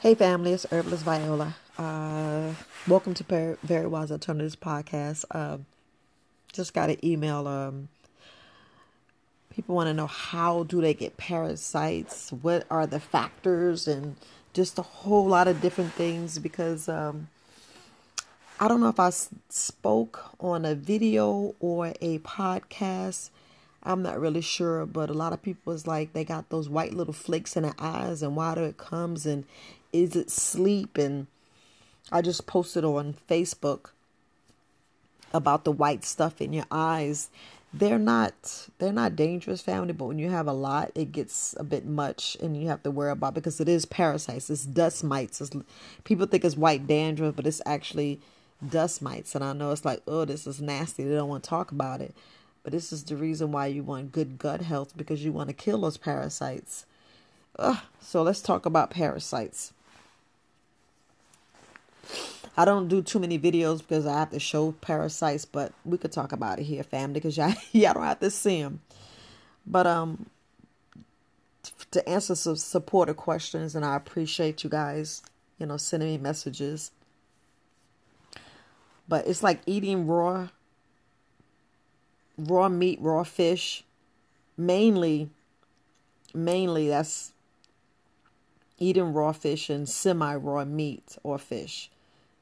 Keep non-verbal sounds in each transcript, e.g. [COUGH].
Hey family, it's Herbalist Viola. Uh, welcome to Very Wise Alternatives podcast. Uh, just got an email. Um, people want to know how do they get parasites? What are the factors? And just a whole lot of different things because um, I don't know if I spoke on a video or a podcast. I'm not really sure, but a lot of people is like they got those white little flakes in their eyes, and why do it comes, and is it sleep? And I just posted on Facebook about the white stuff in your eyes. They're not they're not dangerous, family, but when you have a lot, it gets a bit much, and you have to worry about because it is parasites, it's dust mites. It's, people think it's white dandruff, but it's actually dust mites. And I know it's like, oh, this is nasty. They don't want to talk about it. But this is the reason why you want good gut health because you want to kill those parasites. Ugh. So let's talk about parasites. I don't do too many videos because I have to show parasites, but we could talk about it here, family, because y'all, [LAUGHS] y'all don't have to see them. But um, to answer some supportive questions, and I appreciate you guys, you know, sending me messages. But it's like eating raw, raw meat, raw fish. Mainly, mainly that's eating raw fish and semi-raw meat or fish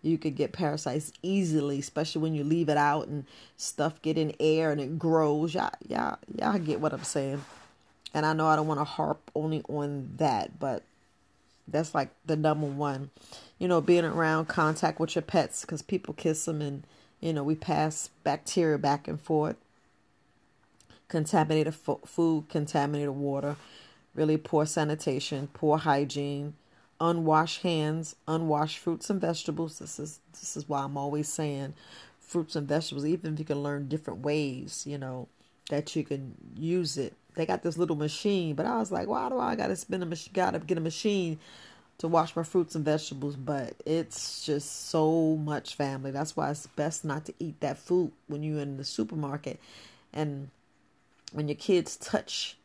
you could get parasites easily, especially when you leave it out and stuff get in air and it grows. Yeah, yeah, I get what I'm saying. And I know I don't want to harp only on that, but that's like the number one. You know, being around contact with your pets because people kiss them and, you know, we pass bacteria back and forth. Contaminated fo- food, contaminated water, really poor sanitation, poor hygiene unwashed hands, unwashed fruits and vegetables. This is this is why I'm always saying fruits and vegetables, even if you can learn different ways, you know, that you can use it. They got this little machine, but I was like, why do I gotta spend a machine gotta get a machine to wash my fruits and vegetables? But it's just so much family. That's why it's best not to eat that food when you're in the supermarket and when your kids touch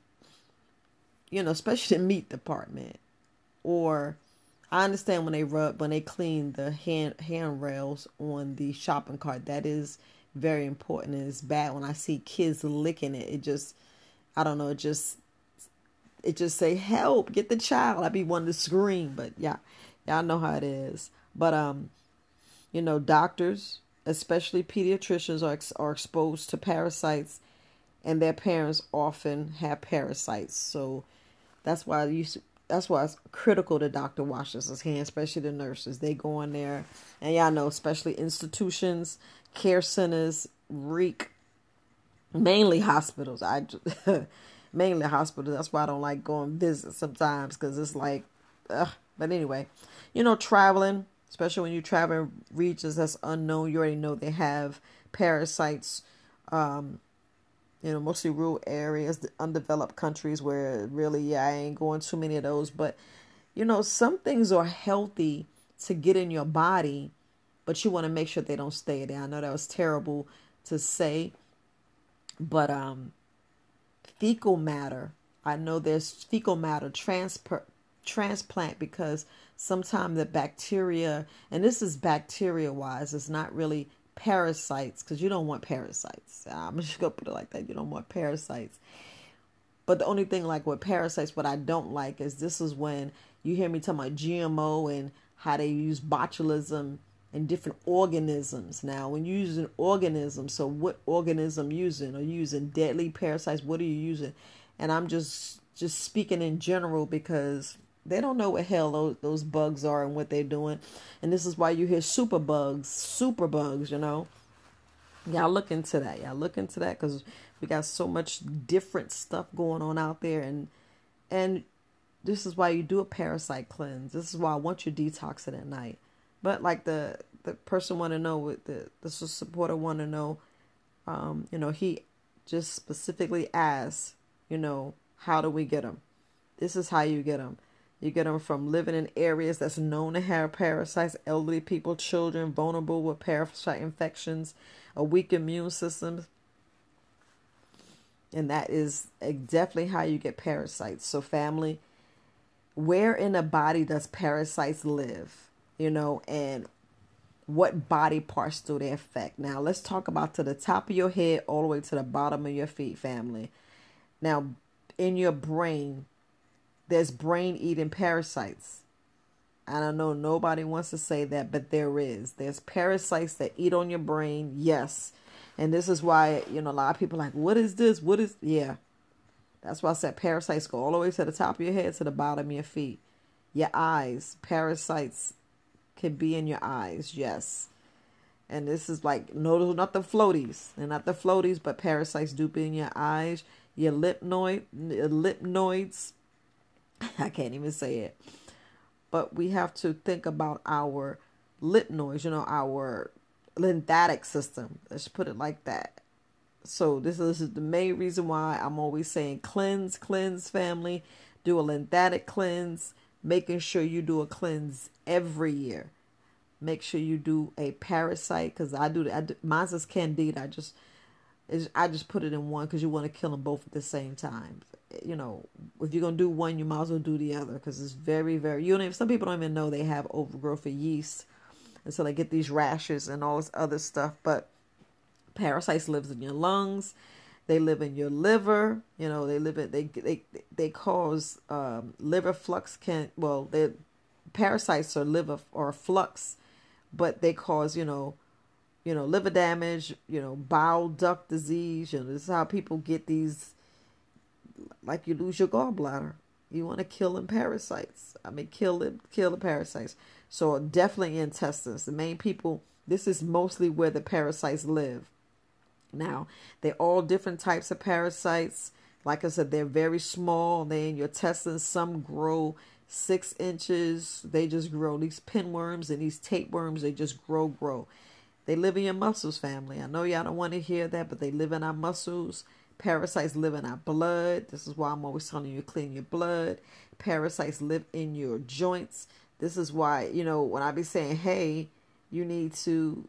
you know, especially the meat department or I understand when they rub when they clean the hand handrails on the shopping cart. That is very important and it's bad when I see kids licking it. It just I don't know, it just it just say help, get the child. I'd be wanting to scream, but yeah, y'all know how it is. But um, you know, doctors, especially pediatricians, are are exposed to parasites, and their parents often have parasites. So that's why you that's why it's critical the doctor washes his hands, especially the nurses. They go in there, and y'all know, especially institutions, care centers, reek, mainly hospitals. I [LAUGHS] mainly hospitals. That's why I don't like going visit sometimes because it's like, ugh. but anyway, you know, traveling, especially when you travel regions that's unknown, you already know they have parasites. Um, you know, mostly rural areas, the undeveloped countries where really, yeah, I ain't going too many of those. But, you know, some things are healthy to get in your body, but you want to make sure they don't stay there. I know that was terrible to say, but um, fecal matter. I know there's fecal matter transfer transplant because sometimes the bacteria, and this is bacteria wise, it's not really parasites because you don't want parasites. Ah, I'm just gonna put it like that. You don't want parasites. But the only thing like with parasites, what I don't like is this is when you hear me talking about GMO and how they use botulism and different organisms. Now, when you're using organisms, so what organism using? Are you using deadly parasites? What are you using? And I'm just just speaking in general because they don't know what hell those, those bugs are and what they're doing. And this is why you hear super bugs, super bugs, you know. Y'all look into that. Y'all look into that because we got so much different stuff going on out there. And and this is why you do a parasite cleanse. This is why I want you detoxing at night. But like the the person want to know what the the supporter want to know, um, you know, he just specifically asked, you know, how do we get them? This is how you get them. You get them from living in areas that's known to have parasites, elderly people, children vulnerable with parasite infections, a weak immune system. And that is definitely how you get parasites. So, family, where in the body does parasites live? You know, and what body parts do they affect? Now, let's talk about to the top of your head all the way to the bottom of your feet, family. Now, in your brain, there's brain eating parasites. I don't know, nobody wants to say that, but there is. There's parasites that eat on your brain, yes. And this is why, you know, a lot of people like, what is this? What is, yeah. That's why I said parasites go all the way to the top of your head to the bottom of your feet. Your eyes, parasites can be in your eyes, yes. And this is like no, not the floaties, and not the floaties, but parasites do be in your eyes, your lipnoid, uh, lipnoids. [LAUGHS] I can't even say it. But we have to think about our lip noise, you know, our lymphatic system. Let's put it like that. So this is, the main reason why I'm always saying cleanse, cleanse, family. Do a lymphatic cleanse making sure you do a cleanse every year. Make sure you do a parasite because I do. I do, mine's is candida. I just, I just put it in one because you want to kill them both at the same time. You know, if you're gonna do one, you might as well do the other because it's very, very. You know, some people don't even know they have overgrowth of yeast, and so they get these rashes and all this other stuff. But parasites lives in your lungs they live in your liver. You know, they live in they they they cause um, liver flukes. Can well, they parasites are liver or flukes, but they cause you know, you know liver damage. You know, bile duct disease. You know, this is how people get these. Like you lose your gallbladder. You want to kill them parasites. I mean, kill them, kill the parasites. So definitely intestines. The main people. This is mostly where the parasites live. Now, they're all different types of parasites. Like I said, they're very small. They in your intestines. Some grow six inches. They just grow. These pinworms and these tapeworms, they just grow, grow. They live in your muscles, family. I know y'all don't want to hear that, but they live in our muscles. Parasites live in our blood. This is why I'm always telling you to clean your blood. Parasites live in your joints. This is why, you know, when I be saying, hey, you need to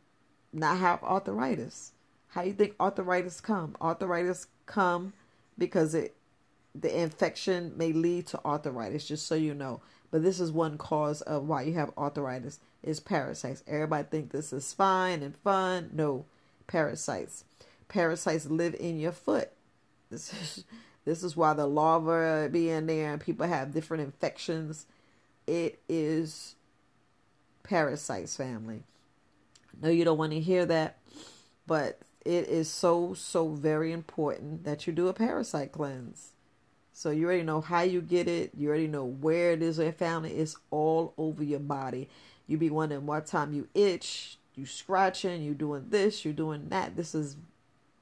not have arthritis. How you think arthritis come? Arthritis come because it the infection may lead to arthritis, just so you know. But this is one cause of why you have arthritis is parasites. Everybody think this is fine and fun. No, parasites. Parasites live in your foot. This is this is why the larvae be in there and people have different infections. It is parasites, family. No, you don't want to hear that, but it is so so very important that you do a parasite cleanse. So you already know how you get it. You already know where it is found it. It's all over your body. You be wondering what time you itch, you scratching, you doing this, you're doing that. This is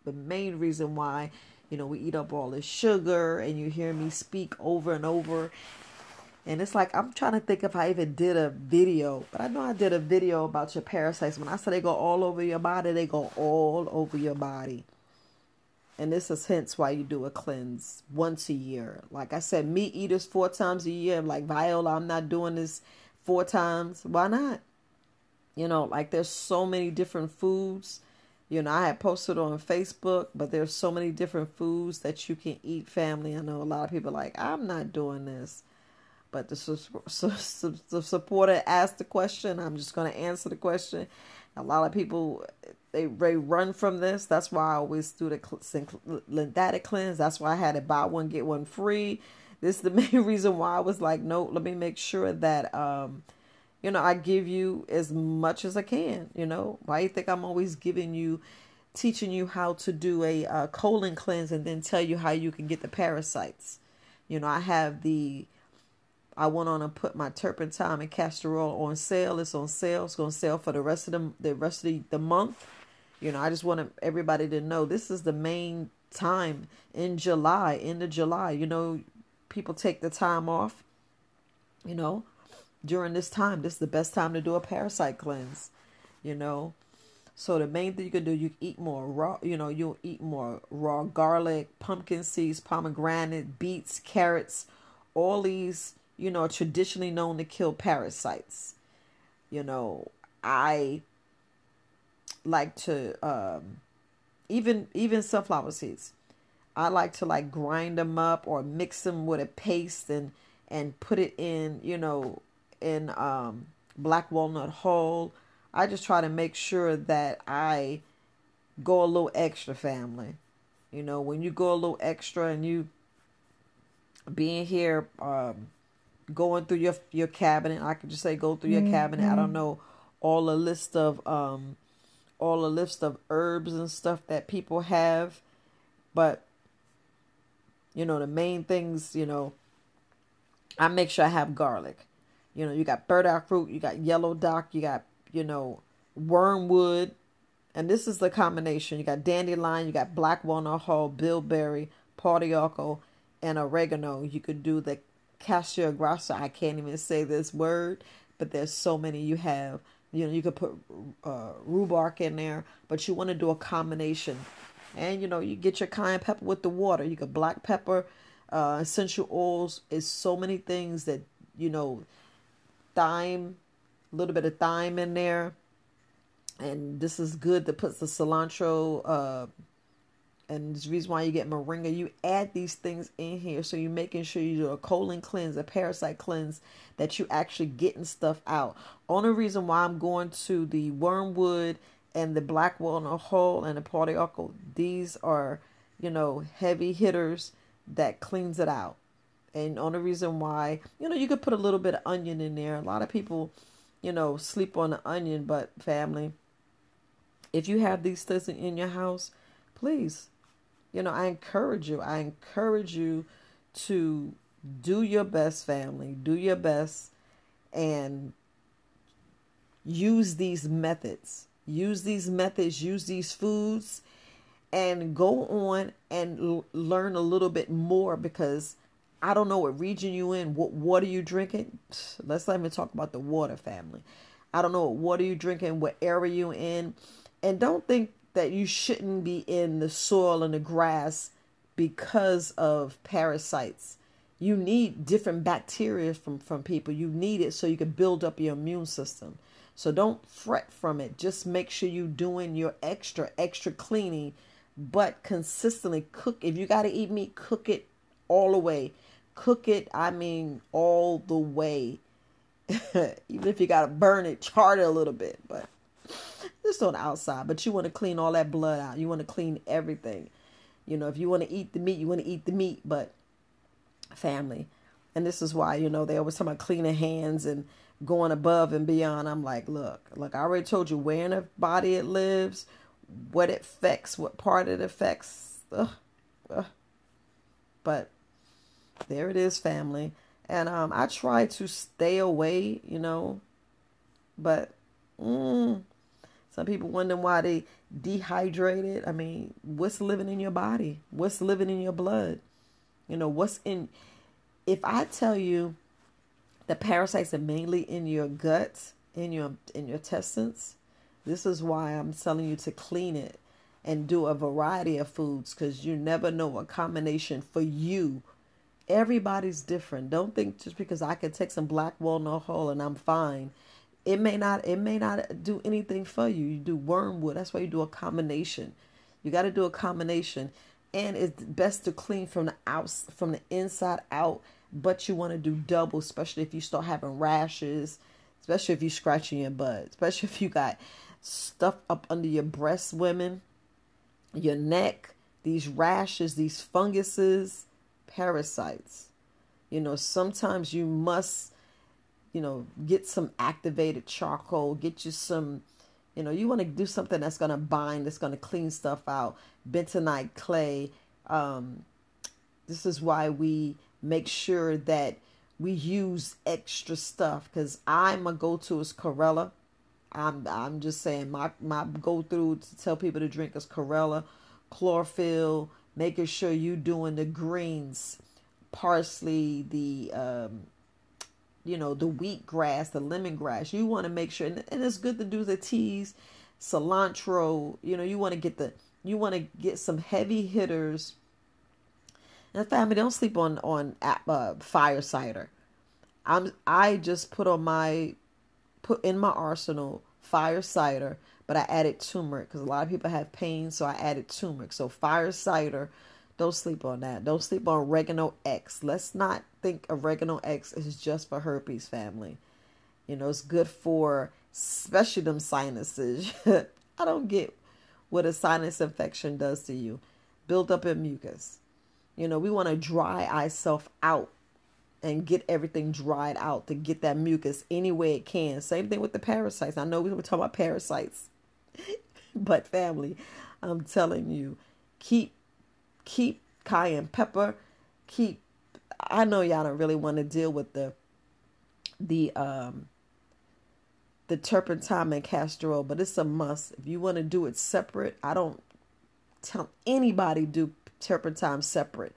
the main reason why you know we eat up all this sugar and you hear me speak over and over and it's like I'm trying to think if I even did a video, but I know I did a video about your parasites. When I say they go all over your body, they go all over your body. And this is hence why you do a cleanse once a year. Like I said, meat eaters four times a year. Like Viola, I'm not doing this four times. Why not? You know, like there's so many different foods. You know, I had posted on Facebook, but there's so many different foods that you can eat, family. I know a lot of people like, I'm not doing this. But the, the supporter asked the question. I'm just going to answer the question. A lot of people they, they run from this. That's why I always do the lymphatic cleanse. That's why I had to buy one get one free. This is the [LAUGHS] main reason why I was like, no, let me make sure that um, you know, I give you as much as I can. You know, why you think I'm always giving you, teaching you how to do a uh, colon cleanse and then tell you how you can get the parasites. You know, I have the I went on and put my turpentine and castor oil on sale. It's on sale. It's going to sell for the rest of the, the rest of the, the month. You know, I just want everybody to know this is the main time in July, end of July. You know, people take the time off. You know, during this time, this is the best time to do a parasite cleanse. You know, so the main thing you can do, you eat more raw. You know, you'll eat more raw garlic, pumpkin seeds, pomegranate, beets, carrots, all these you know, traditionally known to kill parasites. You know, I like to um, even even sunflower seeds. I like to like grind them up or mix them with a paste and and put it in, you know, in um, black walnut hull. I just try to make sure that I go a little extra, family. You know, when you go a little extra and you being here, um, going through your your cabinet, I could just say go through your mm-hmm. cabinet. I don't mm-hmm. know all the list of um, all the list of herbs and stuff that people have, but you know the main things. You know, I make sure I have garlic. You know, you got burdock root, you got yellow dock, you got you know wormwood, and this is the combination. You got dandelion, you got black walnut hull, bilberry, pau and oregano. You could do the cassia grassa. I can't even say this word, but there's so many you have. You know, you could put uh, rhubarb in there, but you want to do a combination. And you know, you get your cayenne pepper with the water. You got black pepper, uh, essential oils. Is so many things that you know, thyme, a little bit of thyme in there. And this is good that puts the cilantro uh, and the reason why you get moringa. You add these things in here so you're making sure you do a colon cleanse a parasite cleanse that you actually getting stuff out. Only reason why i'm going to the wormwood and the black walnut hull and the d'arco these are you know heavy hitters that cleans it out and only reason why you know you could put a little bit of onion in there a lot of people you know sleep on the onion but family if you have these things in your house, please, you know, I encourage you. I encourage you to do your best, family. Do your best and use these methods. Use these methods, use these foods, and go on and l- learn a little bit more because I don't know what region you in, what water you drinking. Let's not even talk about the water family. I don't know what water you drinking, what area you in. And don't think that you shouldn't be in the soil and the grass because of parasites. You need different bacteria from, from people. You need it so you can build up your immune system. So don't fret from it. Just make sure you're doing your extra, extra cleaning, but consistently cook. If you got to eat meat, cook it all the way. Cook it, I mean, all the way. [LAUGHS] Even if you got to burn it, char it a little bit. But just on the outside, but you want to clean all that blood out. You want to clean everything. You know, if you want to eat the meat, you want to eat the meat, but family. And this is why, you know, they always talk about cleaning hands and going above and beyond. I'm like, look, look, I already told you where in the body it lives, what it affects, what part it affects. Ugh, ugh. But there it is, family. And um, I try to stay away, you know, but mm, some people wonder why they dehydrated. I mean, what's living in your body? What's living in your blood? You know, what's in if I tell you the parasites are mainly in your gut, in your in your intestines, this is why I'm telling you to clean it and do a variety of foods because you never know a combination for you. Everybody's different. Don't think just because I can take some black walnut hull and I'm fine. It may not it may not do anything for you. You do wormwood. That's why you do a combination. You got to do a combination. And it's best to clean from the out from the inside out but you want to do double especially if you start having rashes especially if you're scratching your butt especially [LAUGHS] if you got stuff up under your breasts women. Your neck these rashes these funguses parasites you know sometimes you must you know, get some activated charcoal, get you some, you know, you want to do something that's going to bind, that's going to clean stuff out. Bentonite clay. Um, this is why we make sure that we use extra stuff because I'm a go to is Chlorella. I'm I'm just saying my my go through to tell people to drink is Chlorella, chlorophyll, making sure you doing the greens, parsley, the um, you know, the wheat grass, the lemongrass. You want to make sure, and, and it's good to do the teas, cilantro. You know, you want to get the, you want to get some heavy hitters. And family, don't sleep on on uh, fire cider. I'm I just put on my put in my arsenal fire cider, but I added turmeric because a lot of people have pain, so I added turmeric. So fire cider Don't sleep on that. Don't sleep on oregano X. Let's not think oregano X is just for herpes family. You know, it's good for especially them sinuses. [LAUGHS] I don't get what a sinus infection does to you. Build up in mucus. You know, we want to dry ourselves out and get everything dried out to get that mucus any way it can. Same thing with the parasites. I know we were talking about parasites, [LAUGHS] but family, I'm telling you, keep keep cayenne pepper, keep. I know y'all don't really want to deal with the the um the turpentine and castor oil, but it's a must. If you want to do it separate, I don't tell anybody do turpentine separate,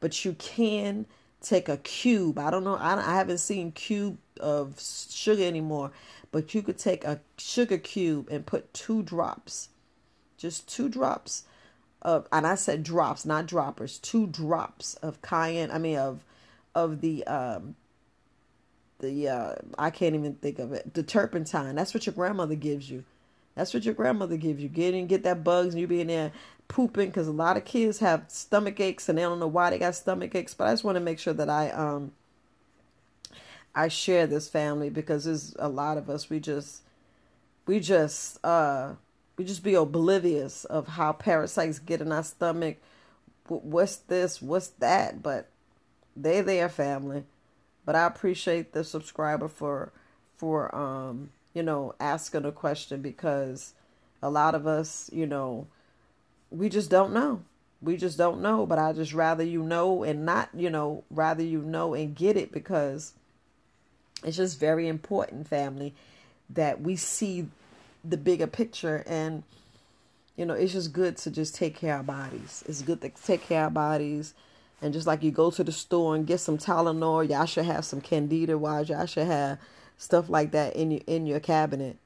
but you can take a cube. I don't know. I, I haven't seen cube of sugar anymore, but you could take a sugar cube and put two drops, just two drops of, and I said drops, not droppers, two drops of cayenne. I mean of of the um the uh I can't even think of it. The turpentine. That's what your grandmother gives you. That's what your grandmother gives you. Get in, get that bugs, and you be in there pooping because a lot of kids have stomach aches and they don't know why they got stomach aches. But I just want to make sure that I um I share this family because there's a lot of us. We just we just uh we just be oblivious of how parasites get in our stomach. What's this? What's that? But they their family. But I appreciate the subscriber for for um you know asking a question because a lot of us you know we just don't know. We just don't know. But I just rather you know and not, you know, rather you know and get it because it's just very important, family, that we see the bigger picture and you know, it's just good to just take care of bodies. It's good to take care of bodies. And just like you go to the store and get some Tylenol, y'all should have some Candida wise, y'all should have stuff like that in your in your cabinet.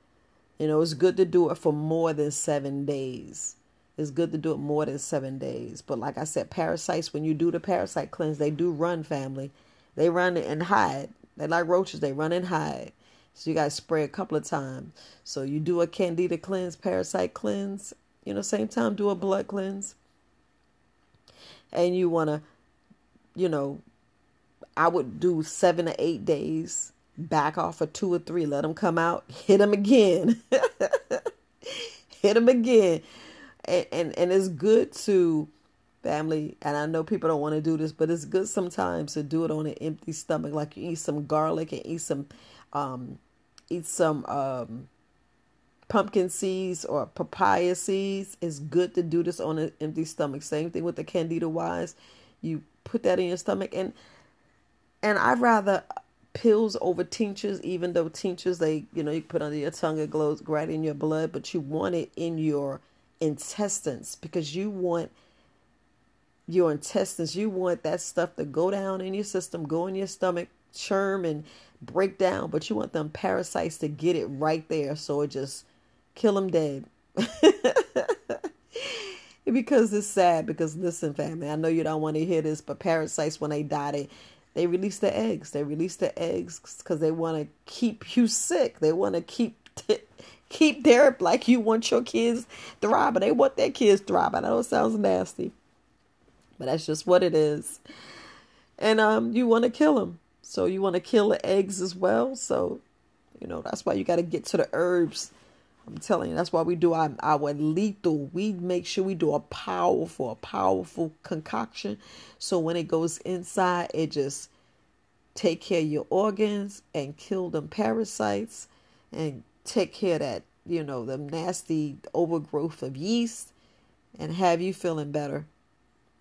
You know, it's good to do it for more than seven days. It's good to do it more than seven days. But like I said, parasites, when you do the parasite cleanse, they do run, family. They run and hide. They're like roaches, they run and hide. So you got to spray a couple of times. So you do a candida cleanse, parasite cleanse, you know, same time do a blood cleanse. And you want to, you know, I would do seven to eight days, back off for two or three, let them come out, hit them again. [LAUGHS] hit them again and, and, and it's good to family and i know people don't want to do this but it's good sometimes to do it on an empty stomach like you eat some garlic and eat some um eat some um pumpkin seeds or papaya seeds. It's good to do this on an empty stomach. Same thing with the candida wise. You put that in your stomach and and i'd rather pills over tinctures even though tinctures they you know you put under your tongue it glows right in your blood but you want it in your intestines because you want your intestines, you want that stuff to go down in your system, go in your stomach, churn and break down, but you want them parasites to get it right there so it just kill them dead. [LAUGHS] because it's sad because listen family i know you don't want to hear this but parasites when they die they they release the eggs they release the eggs because they want to keep you sick they want to keep t- keep their like you want your kids thriving. They want their kids thriving. I know it sounds nasty, but that's just what it is. And um, you want to kill them, so you want to kill the eggs as well. So, you know that's why you got to get to the herbs. I'm telling you, that's why we do our, our lethal. We make sure we do a powerful, a powerful concoction. So when it goes inside, it just take care of your organs and kill them parasites and take care of that, you know, the nasty overgrowth of yeast and have you feeling better,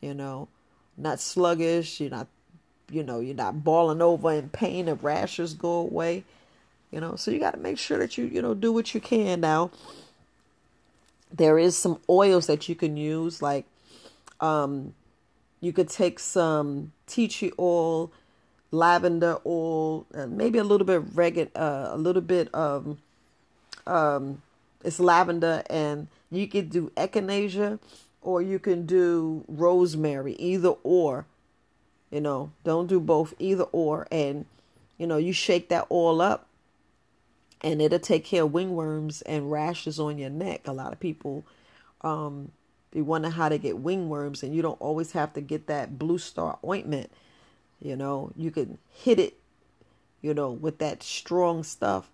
you know, not sluggish, you're not, you know, you're not balling over in pain, the rashes go away, you know, so you got to make sure that you, you know, do what you can now. There is some oils that you can use, like, um, you could take some tea tree oil, lavender oil, and maybe a little bit of reg- uh, a little bit of um, it's lavender, and you could do echinacea or you can do rosemary, either or. You know, don't do both, either or. And, you know, you shake that all up and it'll take care of wingworms and rashes on your neck. A lot of people um, you wonder how to get wingworms and you don't always have to get that blue star ointment, you know, you can hit it, you know, with that strong stuff.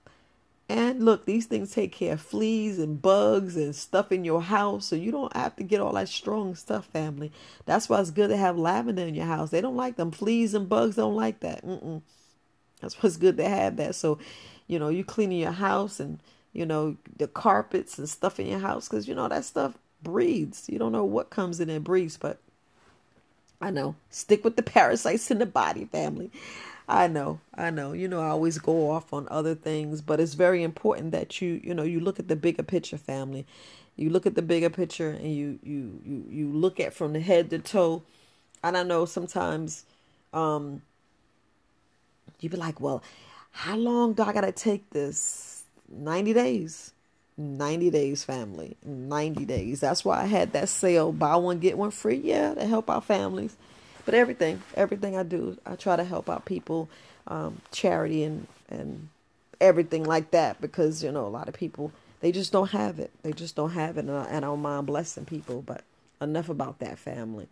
And look, these things take care of fleas and bugs and stuff in your house. So you don't have to get all that strong stuff, family. That's why it's good to have lavender in your house. They don't like them. Fleas and bugs don't like that. Mm-mm. That's what's good to have that. So, you know, you cleaning your house and, you know, the carpets and stuff in your house because, you know, that stuff breathes. You don't know what comes in and breathes, but I know. Stick with the [LAUGHS] parasites in the body, family. I know, I know. You know, I always go off on other things, but it's very important that you, you know, you look at the bigger picture, family. You look at the bigger picture and you you you you look at from the head to toe. And I know, sometimes um you be like, "Well, how long do I got to take this?" 90 days. 90 days family 90 days that's why i had that sale buy one get one free yeah to help our families but everything, everything I do, I try to help out people, um, charity and and everything like that because you know a lot of people they just don't have it. They just don't have it, and I, and I don't mind blessing people. But enough about that family.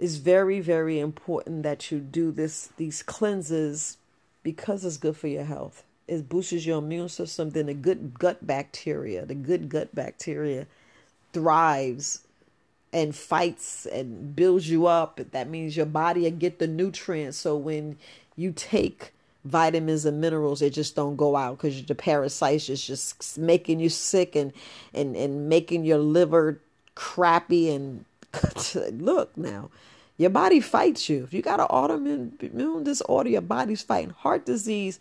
It's very very important that you do this these cleanses because it's good for your health. It boosts your immune system. Then the good gut bacteria, the good gut bacteria, thrives and fights and builds you up. That means your body will get the nutrients. So when you take vitamins and minerals, they just don't go out because the parasites is just making you sick and and and making your liver crappy. And [LAUGHS] look now, your body fights you. If you got an autoimmune disorder, your body's fighting heart disease,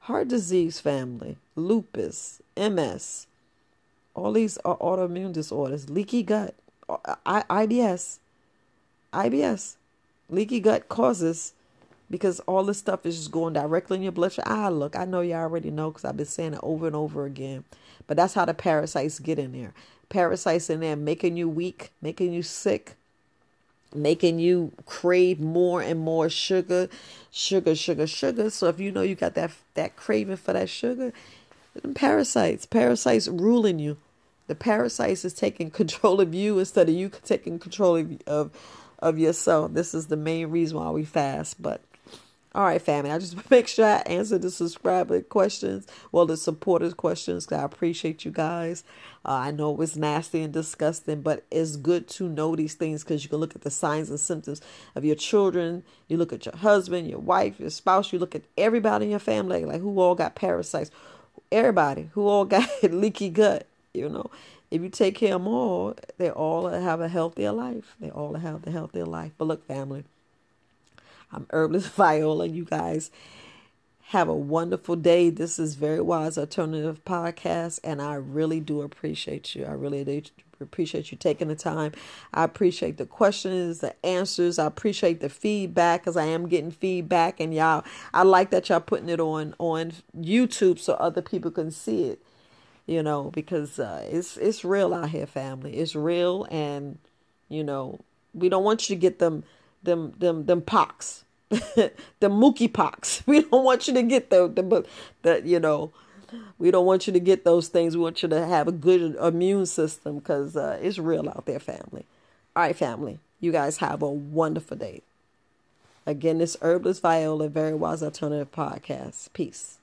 heart disease family, lupus, MS. All these are autoimmune disorders, leaky gut I, IBS, IBS, leaky gut causes because all this stuff is just going directly in your bloodstream. Ah, look, I know you already know because I've been saying it over and over again. But that's how the parasites get in there. Parasites in there making you weak, making you sick, making you crave more and more sugar, sugar, sugar, sugar. So if you know you got that that craving for that sugar, parasites, parasites ruling you. The parasites is taking control of you instead of you taking control of, of, of yourself. This is the main reason why we fast. But all right, family, I just [LAUGHS] make sure I answer the subscriber questions, well, the supporters questions. I appreciate you guys. Uh, I know it was nasty and disgusting, but it's good to know these things because you can look at the signs and symptoms of your children. You look at your husband, your wife, your spouse. You look at everybody in your family, like who all got parasites. Everybody who all [LAUGHS] got leaky gut you know, if you take care of them all, they all have a healthier life. They all have the healthier life. But look, family, I'm Herbalist [LAUGHS] Viola. You guys have a wonderful day. This is Very Wise Alternative Podcast, and I really do appreciate you. I really do appreciate you taking the time. I appreciate the questions, the answers. I appreciate the feedback because I am getting feedback, and y'all, I like that y'all putting it on on YouTube so other people can see it you know, because uh, it's it's real out here, family. It's real, and you know, we don't want you to get them them them them pox, [LAUGHS] the mookie pox. [LAUGHS] We don't want you to get the the the you know. We don't want you to get those things. We want you to have a good immune system because uh, it's real out there, family. All right, family. You guys have a wonderful day. Again, this Herbalist Viola Very Wise Alternative Podcast. Peace.